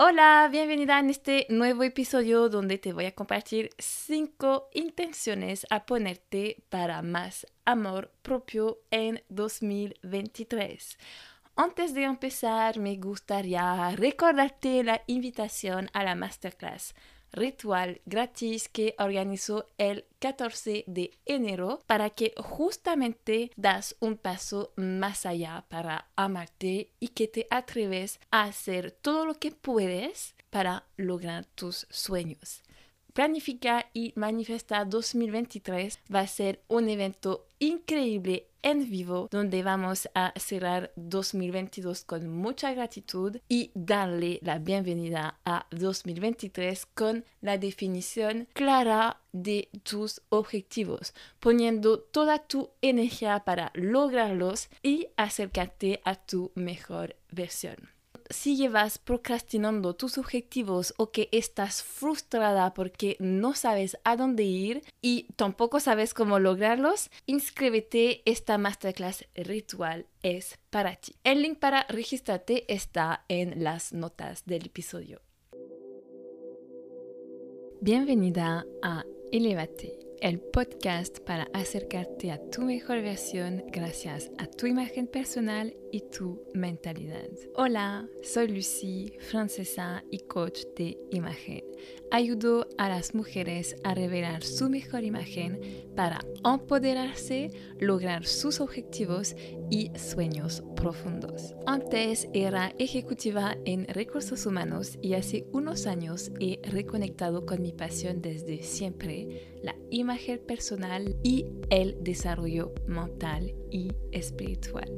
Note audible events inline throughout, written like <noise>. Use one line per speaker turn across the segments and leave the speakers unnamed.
Hola, bienvenida en este nuevo episodio donde te voy a compartir 5 intenciones a ponerte para más amor propio en 2023. Antes de empezar, me gustaría recordarte la invitación a la masterclass ritual gratis que organizó el 14 de enero para que justamente das un paso más allá para amarte y que te atreves a hacer todo lo que puedes para lograr tus sueños. Planifica y Manifesta 2023 va a ser un evento increíble en vivo donde vamos a cerrar 2022 con mucha gratitud y darle la bienvenida a 2023 con la definición clara de tus objetivos, poniendo toda tu energía para lograrlos y acercarte a tu mejor versión si llevas procrastinando tus objetivos o que estás frustrada porque no sabes a dónde ir y tampoco sabes cómo lograrlos, inscríbete. Esta masterclass ritual es para ti. El link para registrarte está en las notas del episodio. Bienvenida a Elevate el podcast para acercarte a tu mejor versión gracias a tu imagen personal y tu mentalidad. Hola, soy Lucy, francesa y coach de imagen. Ayudo a las mujeres a revelar su mejor imagen para empoderarse, lograr sus objetivos y sueños profundos. Antes era ejecutiva en recursos humanos y hace unos años he reconectado con mi pasión desde siempre, la imagen personal y el desarrollo mental y espiritual.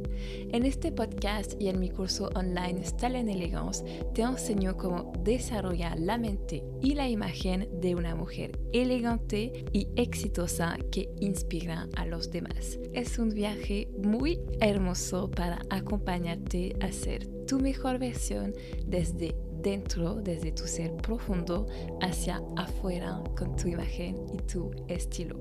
En este podcast y en mi curso online Style en Elegance te enseño cómo desarrollar la mente y la imagen de una mujer elegante y exitosa que inspira a los demás. Es un viaje muy hermoso para acompañarte a ser tu mejor versión desde dentro, desde tu ser profundo, hacia afuera con tu imagen y tu estilo.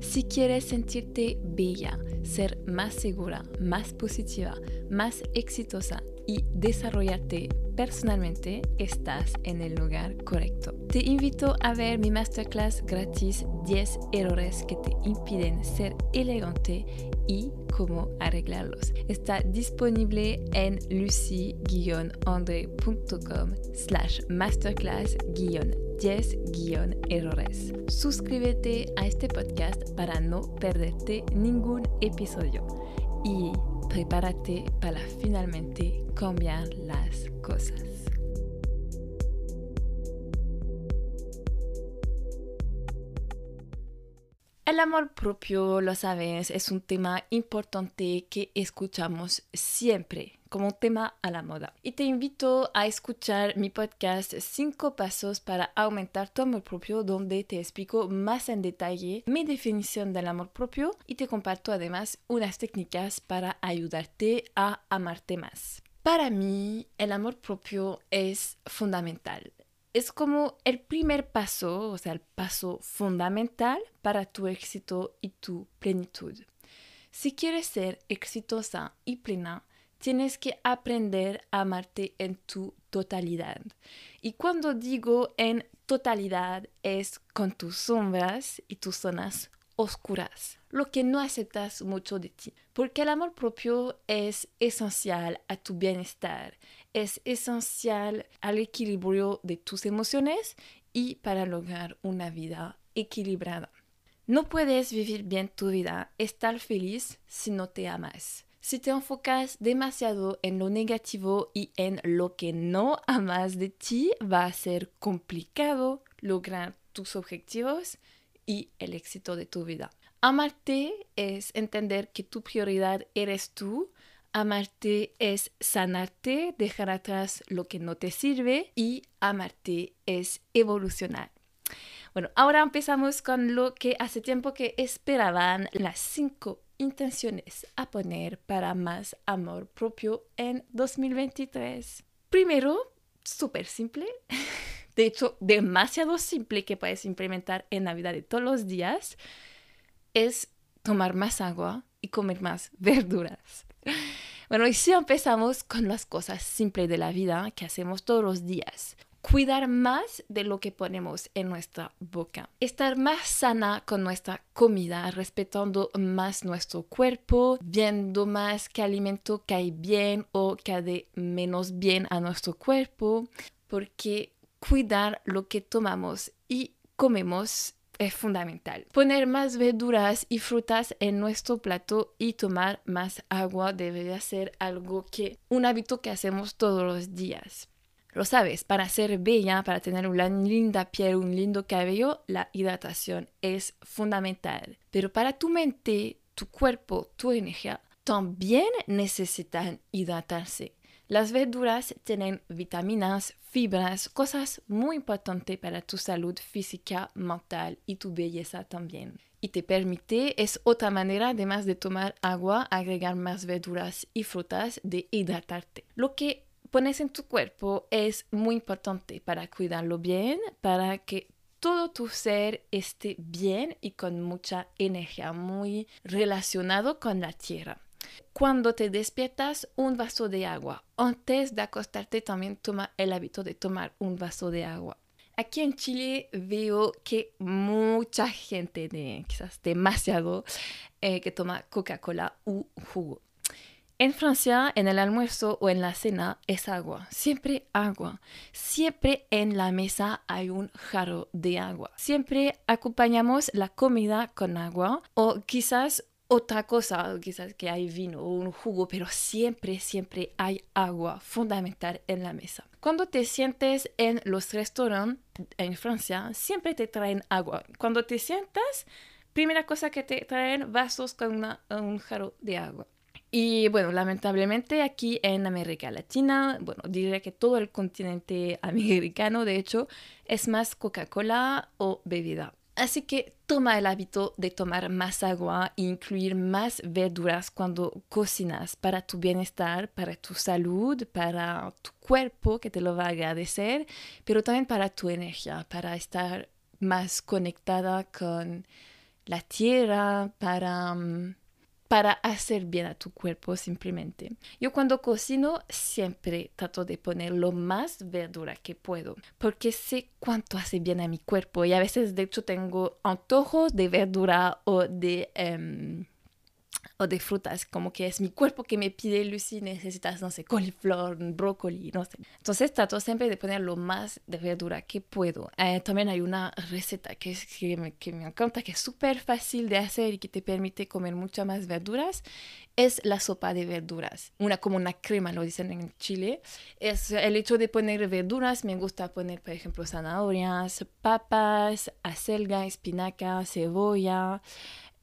Si quieres sentirte bella, ser más segura, más positiva, más exitosa y desarrollarte personalmente, estás en el lugar correcto. Te invito a ver mi masterclass gratis 10 errores que te impiden ser elegante y cómo arreglarlos. Está disponible en lucy-andre.com slash masterclass-10-errores. Suscríbete a este podcast para no perderte ningún episodio y prepárate para finalmente cambiar las cosas. El amor propio, lo sabes, es un tema importante que escuchamos siempre como tema a la moda. Y te invito a escuchar mi podcast 5 pasos para aumentar tu amor propio, donde te explico más en detalle mi definición del amor propio y te comparto además unas técnicas para ayudarte a amarte más. Para mí, el amor propio es fundamental es como el primer paso, o sea, el paso fundamental para tu éxito y tu plenitud. Si quieres ser exitosa y plena, tienes que aprender a amarte en tu totalidad. Y cuando digo en totalidad es con tus sombras y tus zonas oscuras, lo que no aceptas mucho de ti. Porque el amor propio es esencial a tu bienestar, es esencial al equilibrio de tus emociones y para lograr una vida equilibrada. No puedes vivir bien tu vida, estar feliz si no te amas. Si te enfocas demasiado en lo negativo y en lo que no amas de ti, va a ser complicado lograr tus objetivos y el éxito de tu vida. Amarte es entender que tu prioridad eres tú. Amarte es sanarte, dejar atrás lo que no te sirve y amarte es evolucionar. Bueno, ahora empezamos con lo que hace tiempo que esperaban las cinco intenciones a poner para más amor propio en 2023. Primero, súper simple. <laughs> De hecho, demasiado simple que puedes implementar en la vida de todos los días es tomar más agua y comer más <laughs> verduras. Bueno, y si empezamos con las cosas simples de la vida que hacemos todos los días cuidar más de lo que ponemos en nuestra boca, estar más sana con nuestra comida, respetando más nuestro cuerpo, viendo más qué alimento cae bien o cae menos bien a nuestro cuerpo, porque cuidar lo que tomamos y comemos es fundamental. Poner más verduras y frutas en nuestro plato y tomar más agua debería ser algo que un hábito que hacemos todos los días. Lo sabes, para ser bella, para tener una linda piel, un lindo cabello, la hidratación es fundamental. Pero para tu mente, tu cuerpo, tu energía, también necesitan hidratarse. Las verduras tienen vitaminas, fibras, cosas muy importantes para tu salud física, mental y tu belleza también. Y te permite, es otra manera, además de tomar agua, agregar más verduras y frutas, de hidratarte. Lo que pones en tu cuerpo es muy importante para cuidarlo bien, para que todo tu ser esté bien y con mucha energía, muy relacionado con la tierra. Cuando te despiertas, un vaso de agua. Antes de acostarte también toma el hábito de tomar un vaso de agua. Aquí en Chile veo que mucha gente, de, quizás demasiado, eh, que toma Coca-Cola u jugo. En Francia, en el almuerzo o en la cena es agua, siempre agua. Siempre en la mesa hay un jarro de agua. Siempre acompañamos la comida con agua o quizás otra cosa, quizás que hay vino o un jugo, pero siempre, siempre hay agua fundamental en la mesa. Cuando te sientes en los restaurantes en Francia, siempre te traen agua. Cuando te sientas, primera cosa que te traen vasos con un jarro de agua. Y bueno, lamentablemente aquí en América Latina, bueno, diría que todo el continente <laughs> americano, de hecho, es más Coca-Cola o bebida. Así que toma el hábito de tomar más agua e incluir más verduras cuando cocinas para tu bienestar, para tu salud, para tu cuerpo que te lo va a agradecer, pero también para tu energía, para estar más conectada con la tierra, para... Mm, para hacer bien a tu cuerpo simplemente. Yo cuando cocino siempre trato de poner lo más verdura que puedo porque sé cuánto hace bien a mi cuerpo y a veces de hecho tengo antojos de verdura o de... Em, o de frutas, como que es mi cuerpo que me pide, Lucy, necesitas, no sé, coliflor, brócoli, no sé. Entonces trato siempre de poner lo más de verdura que puedo. Eh, también hay una receta que, que, me, que me encanta, que es súper fácil de hacer y que te permite comer muchas más verduras, es la sopa de verduras. Una como una crema, lo dicen en Chile. Es el hecho de poner verduras, me gusta poner, por ejemplo, zanahorias, papas, acelga, espinaca, cebolla,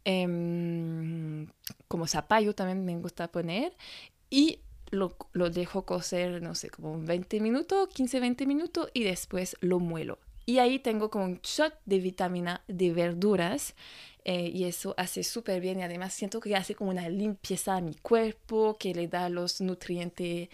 Em, como zapallo también me gusta poner y lo, lo, dejo cocer, no sé, como 20 minutos, 15, 20 minutos y después lo muelo. Y ahí tengo como un shot de vitamina de verduras eh, y eso hace súper bien y además siento que hace como una limpieza a mi cuerpo, que le da los nutrientes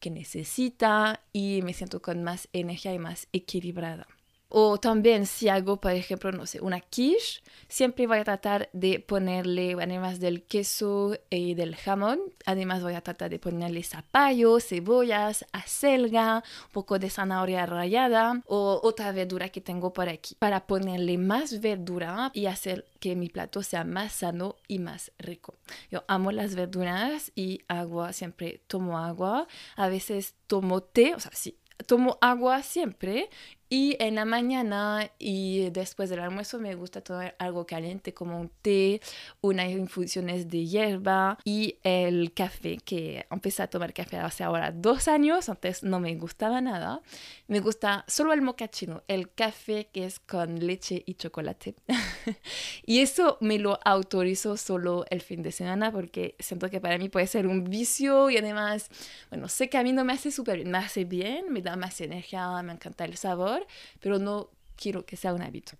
que necesita y me siento con más energía y más equilibrada. O también si hago, por ejemplo, no sé, una quiche, siempre voy a tratar de ponerle, además del queso y del jamón, además voy a tratar de ponerle zapallo, cebollas, acelga, un poco de zanahoria rallada o otra verdura que tengo por aquí, para ponerle más verdura y hacer que mi plato sea más sano y más rico. Yo amo las verduras y agua, siempre tomo agua, a veces tomo té, o sea, sí, tomo agua siempre y en la mañana y después del almuerzo me gusta tomar algo caliente como un té, unas infusiones de hierba y el café, que empecé a tomar café hace ahora dos años, antes no me gustaba nada. Me gusta solo el mocachino, el café que es con leche y chocolate. <laughs> y eso me lo autorizo solo el fin de semana porque siento que para mí puede ser un vicio y además, bueno, sé que a mí no me hace súper bien, me hace bien, me da más energía, me encanta el sabor pero no quiero que sea un hábito.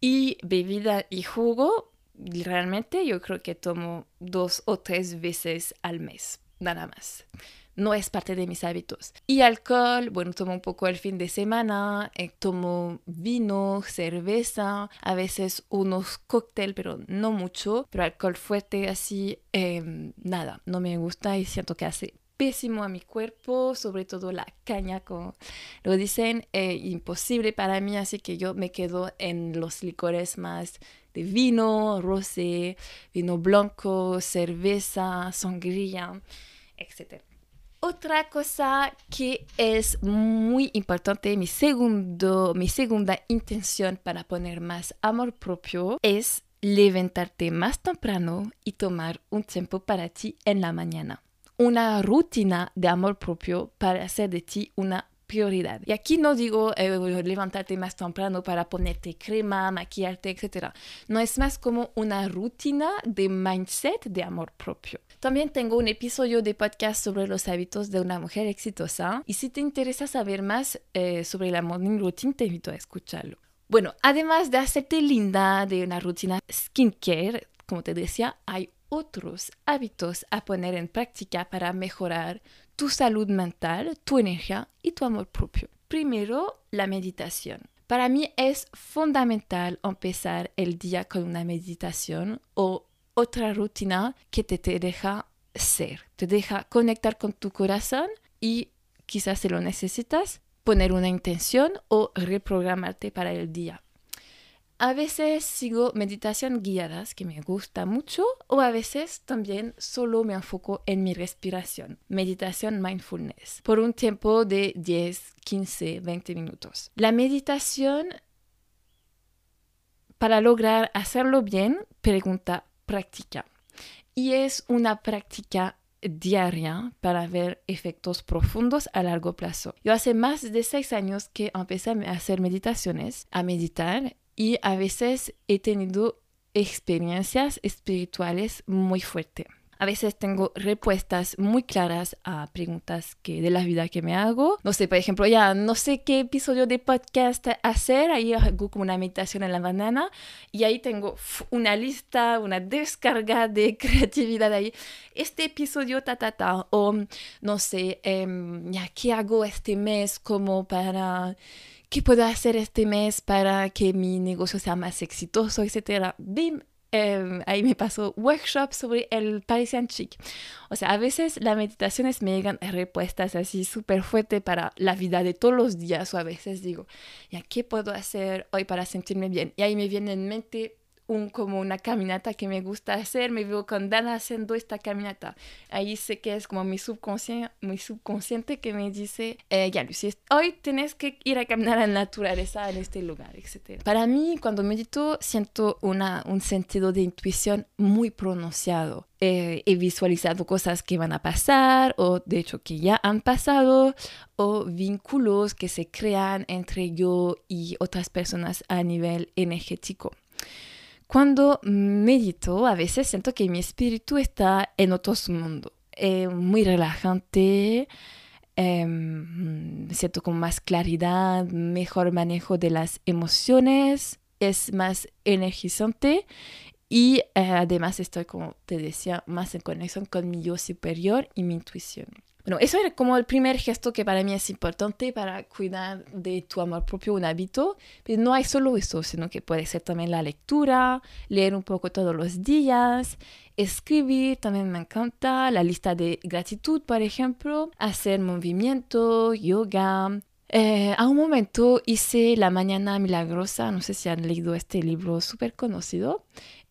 Y bebida y jugo, realmente yo creo que tomo dos o tres veces al mes, nada más. no es parte de mis hábitos. Y alcohol, bueno, tomo un poco el fin de semana, eh, tomo vino, cerveza, a veces unos cócteles, pero no mucho, pero alcohol fuerte así, em, nada, no me gusta y siento que hace pésimo a mi cuerpo, sobre todo la caña, como lo dicen, eh, imposible para mí, así que yo me quedo en los licores más de vino, rosé, vino blanco, cerveza, sangría, etc. Otra cosa que es muy importante, mi, segundo, mi segunda intención para poner más amor propio es levantarte más temprano y tomar un tiempo para ti en la mañana. Una rutina de amor propio para hacer de ti una prioridad. Y aquí no digo eh, levantarte más temprano para ponerte crema, maquillarte, etc. No es más como una rutina de mindset de amor propio. También tengo un episodio de podcast sobre los hábitos de una mujer exitosa y si te interesa saber más eh, sobre la morning routine te invito a escucharlo. Bueno, además de hacerte linda de una rutina skincare, como te decía, hay otros hábitos a poner en práctica para mejorar tu salud mental, tu energía y tu amor propio. Primero, la meditación. Para mí es fundamental empezar el día con una meditación o otra rutina que te, te deja ser, te deja conectar con tu corazón y quizás si lo necesitas, poner una intención o reprogramarte para el día. A veces sigo meditación guiadas, que me gusta mucho, o a veces también solo me enfoco en mi respiración, meditación mindfulness, por un tiempo de 10, 15, 20 minutos. La meditación, para lograr hacerlo bien, pregunta práctica. Y es una práctica diaria para ver efectos profundos a largo plazo. Yo hace más de seis años que empecé a hacer meditaciones, a meditar y a veces he tenido experiencias espirituales muy fuertes. A veces tengo respuestas muy claras a preguntas que de la vida que me hago. No sé, por ejemplo, ya no sé qué episodio de podcast hacer. Ahí hago como una meditación en la mañana y ahí tengo una lista, una descarga de <laughs> creatividad ahí. Este episodio, ta, ta, ta. O no sé, em, ya qué hago este mes como para ¿qué puedo hacer este mes para que mi negocio sea más exitoso, etcétera? Bim, em, ahí me pasó workshop sobre el Parisian Chic. O sea, a veces las meditaciones me llegan respuestas así súper fuertes para la vida de todos los días o a veces digo, ¿ya qué puedo hacer hoy para sentirme bien? Y ahí me viene en mente un, como una caminata que me gusta hacer, me veo con Dana haciendo esta caminata. Ahí sé que es como mi subconsciente, mi subconsciente que me dice, eh, ya Lucy, hoy tienes que ir a caminar a la naturaleza en este lugar, etc. Para mí, cuando medito, siento una, un sentido de intuición muy pronunciado. Eh, he visualizado cosas que van a pasar o de hecho que ya han pasado o vínculos que se crean entre yo y otras personas a nivel energético. Cuando medito, a veces siento que mi espíritu está en otro mundo. Es muy relajante, em, siento con más claridad, mejor manejo de las emociones, es más energizante y eh, además estoy, como te decía, más en conexión con mi yo superior y mi intuición. Bueno, eso era como el primer gesto que para mí es importante para cuidar de tu amor propio, un hábito. Pero no hay solo eso, sino que puede ser también la lectura, leer un poco todos los días, escribir, también me encanta, la lista de gratitud, por ejemplo, hacer movimiento, yoga. Eh, a un momento hice La Mañana Milagrosa, no sé si han leído este libro súper conocido,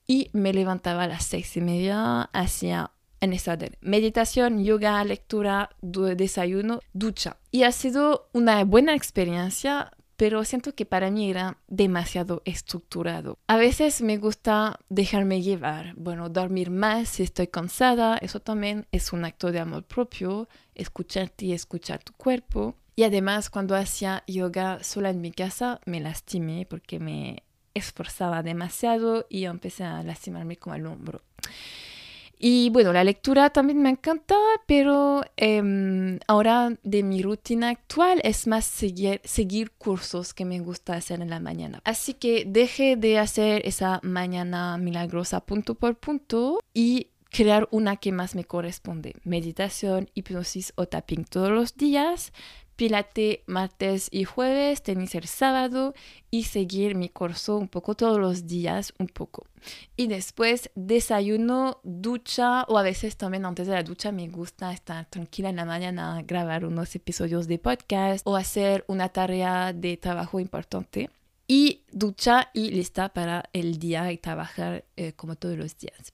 y me levantaba a las seis y media, hacía en esta orden. Meditación, yoga, lectura, desayuno, ducha. Y ha sido una buena experiencia, pero siento que para mí era demasiado estructurado. A veces me gusta dejarme llevar, bueno, dormir más si estoy cansada, eso también es un acto de amor propio, escucharte y escuchar tu cuerpo. Y además cuando hacía yoga sola en mi casa me lastimé porque me esforzaba demasiado y empecé a lastimarme con el hombro. Y bueno, la lectura también me encanta, pero em, ahora de mi rutina actual es más seguir, seguir cursos que me gusta hacer en la mañana. Así que deje de hacer esa mañana milagrosa punto por punto y crear una que más me corresponde. Meditación, hipnosis o tapping todos los días, pilate martes y jueves, tenis el sábado y seguir mi curso un poco todos los días, un poco. Y después desayuno, ducha o a veces también antes de la ducha me gusta estar tranquila en la mañana, grabar unos episodios de podcast o hacer una tarea de trabajo importante. Y ducha y lista para el día y trabajar eh, como todos los días.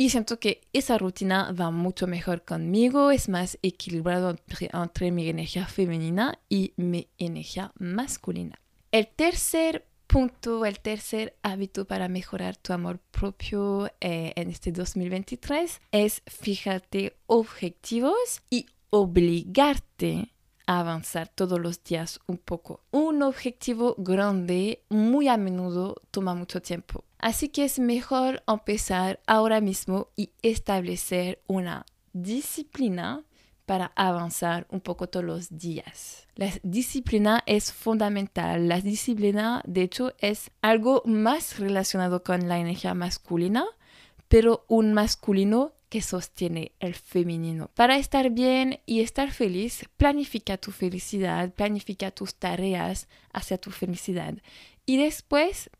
Y siento que esa rutina va mucho mejor conmigo, es más equilibrado entre, mi energía femenina y mi energía masculina. El tercer punto, el tercer hábito para mejorar tu amor propio eh, en este 2023 es fijarte objetivos y obligarte a avanzar todos los días un poco. Un objetivo grande muy a menudo toma mucho tiempo Así que es mejor empezar ahora mismo y establecer una disciplina para avanzar un poco todos los días. La disciplina es fundamental. La disciplina, de hecho, es algo más relacionado con la energía masculina, pero un masculino que sostiene el femenino. Para estar bien y estar feliz, planifica tu felicidad, planifica tus tareas hacia tu felicidad. Y después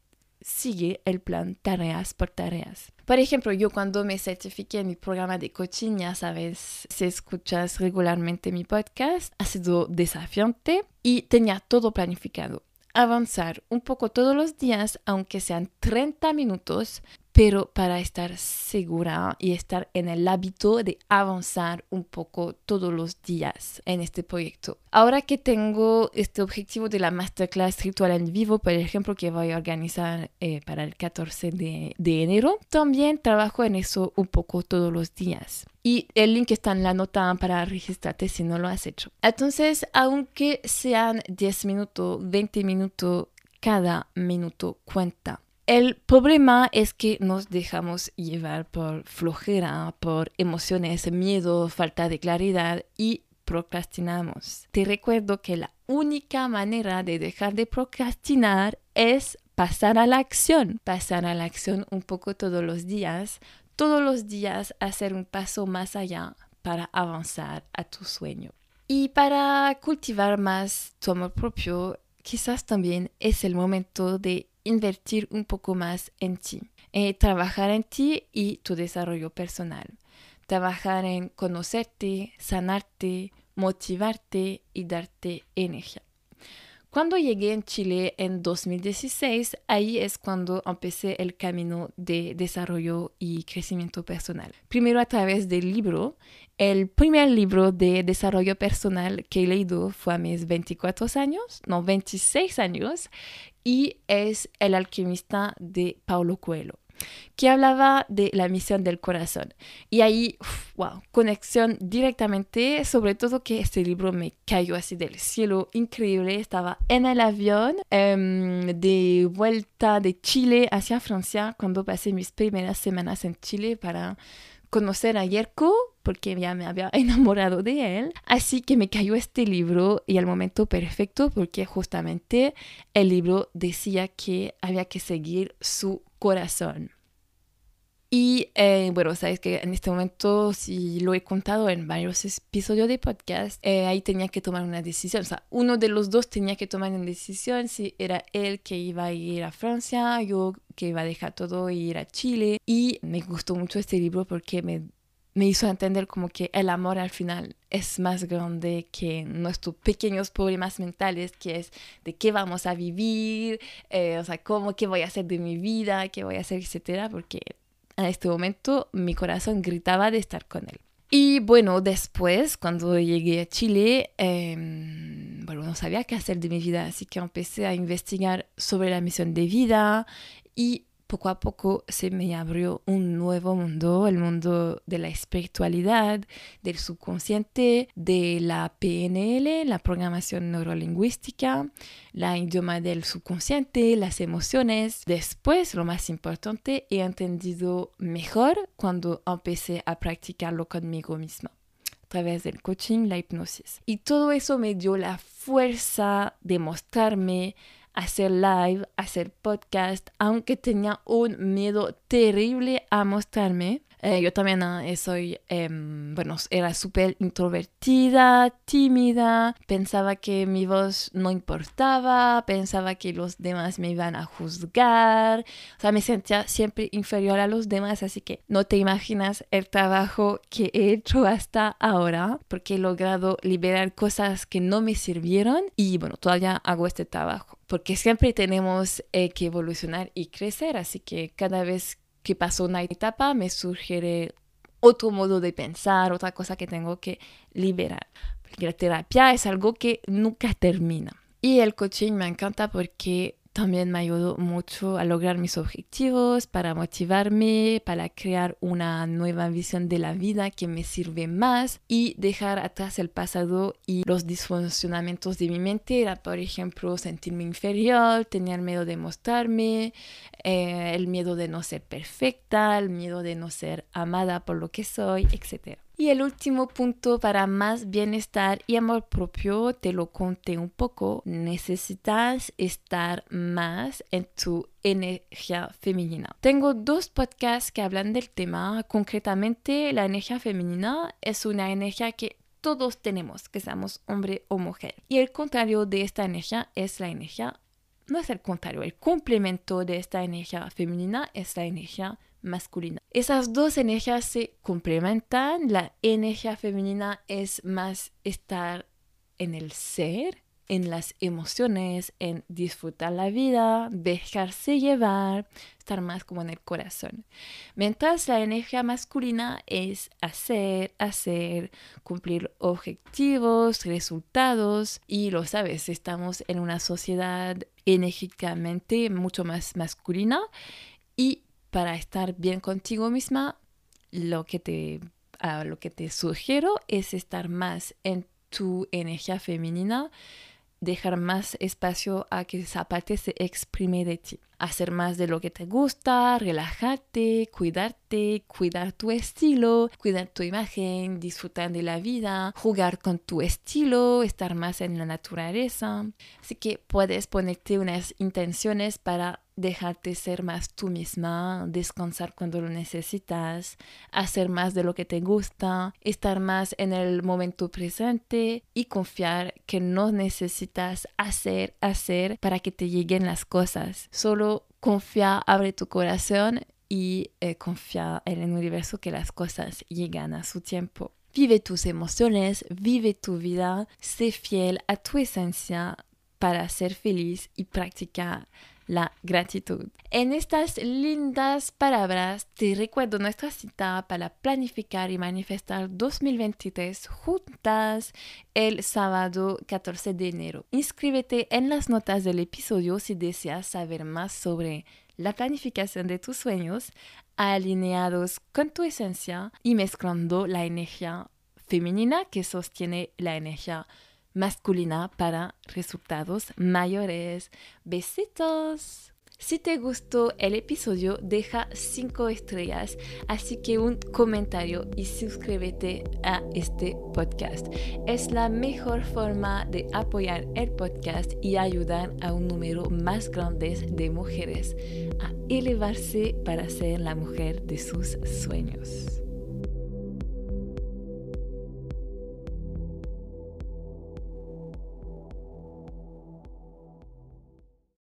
sigue el plan tareas por tareas. Por ejemplo, yo cuando me certifiqué en mi programa de coaching, ya sabes, si escuchas regularmente mi podcast, ha sido desafiante y tenía todo planificado. Avanzar un poco todos los días, aunque sean 30 minutos, pero para estar segura y estar en el hábito de avanzar un poco todos los días en este proyecto. Ahora que tengo este objetivo de la masterclass ritual en vivo, por ejemplo, que voy a organizar eh, para el 14 de, de enero, también trabajo en eso un poco todos los días. Y el link está en la nota para registrarte si no lo has hecho. Entonces, aunque sean 10 minutos, 20 minutos, cada minuto cuenta. El problema es que nos dejamos llevar por flojera, por emociones, miedo, falta de claridad y procrastinamos. Te recuerdo que la única manera de dejar de procrastinar es pasar a la acción, pasar a la acción un poco todos los días, todos los días hacer un paso más allá para avanzar a tu sueño. Y para cultivar más tu amor propio, quizás también es el momento de invertir un poco más en ti, eh, trabajar en ti y tu desarrollo personal, trabajar en conocerte, sanarte, motivarte y darte energía. Cuando llegué en Chile en 2016, ahí es cuando empecé el camino de desarrollo y crecimiento personal. Primero a través del libro. El primer libro de desarrollo personal que he leído fue a mis 24 años, no, 26 años, y es El alquimista de Paulo Coelho que hablaba de la misión del corazón. Y ahí, wow, conexión directamente, sobre todo que este libro me cayó así del cielo, increíble. Estaba en el avión em, de vuelta de Chile hacia Francia cuando pasé mis primeras semanas en Chile para conocer a Yerko porque ya me había <laughs> enamorado de él. Así que me cayó este libro y el momento perfecto porque justamente el libro decía que había que seguir su corazón. Y eh, bueno, sabes que en este momento, si lo he contado en varios episodios de podcast, eh, ahí tenía que tomar una decisión. O sea, uno de los dos tenía que tomar una decisión si era él que iba a ir a Francia, yo que iba a dejar todo e ir a Chile. Y me gustó mucho este libro porque me, me hizo entender como que el amor al final es más grande que nuestros pequeños problemas mentales, que es de qué vamos a vivir, eh, o sea, cómo, qué voy a hacer de mi vida, qué voy a hacer, etcétera, porque en este momento mi corazón gritaba de estar con él. Y bueno, después, cuando llegué a Chile, em, bueno, no sabía qué hacer de mi vida, así que empecé a investigar sobre la misión de vida y poco a poco se me abrió un nuevo mundo, el mundo de la espiritualidad, del subconsciente, de la PNL, la programación neurolingüística, la idioma del subconsciente, las emociones. Después, lo más importante, he entendido mejor cuando empecé a practicarlo conmigo misma a través del coaching, la hipnosis. Y todo eso me dio la fuerza de mostrarme hacer live, hacer podcast, aunque tenía un miedo terrible a mostrarme. Eh, yo también eh, soy, em, bueno, era súper introvertida, tímida, pensaba que mi voz no importaba, pensaba que los demás me iban a juzgar, o sea, me sentía siempre inferior a los demás, así que no te imaginas el trabajo que he hecho hasta ahora, porque he logrado liberar cosas que no me sirvieron y bueno, todavía hago este trabajo porque siempre tenemos eh, que evolucionar y crecer, así que cada vez que paso una etapa me sugiere otro modo de pensar, otra cosa que tengo que liberar. Porque la terapia es algo que nunca termina. Y el coaching me encanta porque también me ayudó mucho a lograr mis objetivos, para motivarme, para crear una nueva visión de la vida que me sirve más y dejar atrás el pasado y los disfuncionamientos de mi mente. Era, por ejemplo, sentirme inferior, tener miedo de mostrarme, eh, el miedo de no ser perfecta, el miedo de no ser amada por lo que soy, etc. Y el último punto para más bienestar y amor propio, te lo conté un poco, necesitas estar más en tu energía femenina. Tengo dos podcasts que hablan del tema, concretamente la energía femenina es una energía que todos tenemos, que seamos hombre o mujer. Y el contrario de esta energía es la energía, no es el contrario, el complemento de esta energía femenina es la energía masculina. Esas dos energías se complementan. La energía femenina es más estar en el ser, en las emociones, en disfrutar la vida, dejarse llevar, estar más como en el corazón. Mientras la energía masculina es hacer, hacer, cumplir objetivos, resultados y lo sabes, estamos en una sociedad enérgicamente mucho más masculina y para estar bien contigo misma, lo que te, ah, lo que te sugiero es estar más en tu energía femenina, dejar más espacio a que esa parte se exprime de ti. Hacer más de lo que te gusta, relajarte, cuidarte, cuidar tu estilo, cuidar tu imagen, disfrutar de la vida, jugar con tu estilo, estar más en la naturaleza. Así que puedes ponerte unas intenciones para dejarte ser más tú misma, descansar cuando lo necesitas, hacer más de lo que te gusta, estar más en el momento presente y confiar que no necesitas hacer, hacer para que te lleguen las cosas. Solo confía, abre tu corazón y eh, confía en el universo que las cosas llegan a su tiempo. Vive tus emociones, vive tu vida, sé fiel a tu esencia para ser feliz y practicar la gratitud. En estas lindas palabras te recuerdo nuestra cita para planificar y manifestar 2023 juntas el sábado 14 de enero. Inscríbete en las notas del episodio si deseas saber más sobre la planificación de tus sueños alineados con tu esencia y mezclando la energía femenina que sostiene la energía masculina para resultados mayores. Besitos. Si te gustó el episodio, deja 5 estrellas, así que un comentario y suscríbete a este podcast. Es la mejor forma de apoyar el podcast y ayudar a un número más grande de mujeres a elevarse para ser la mujer de sus sueños.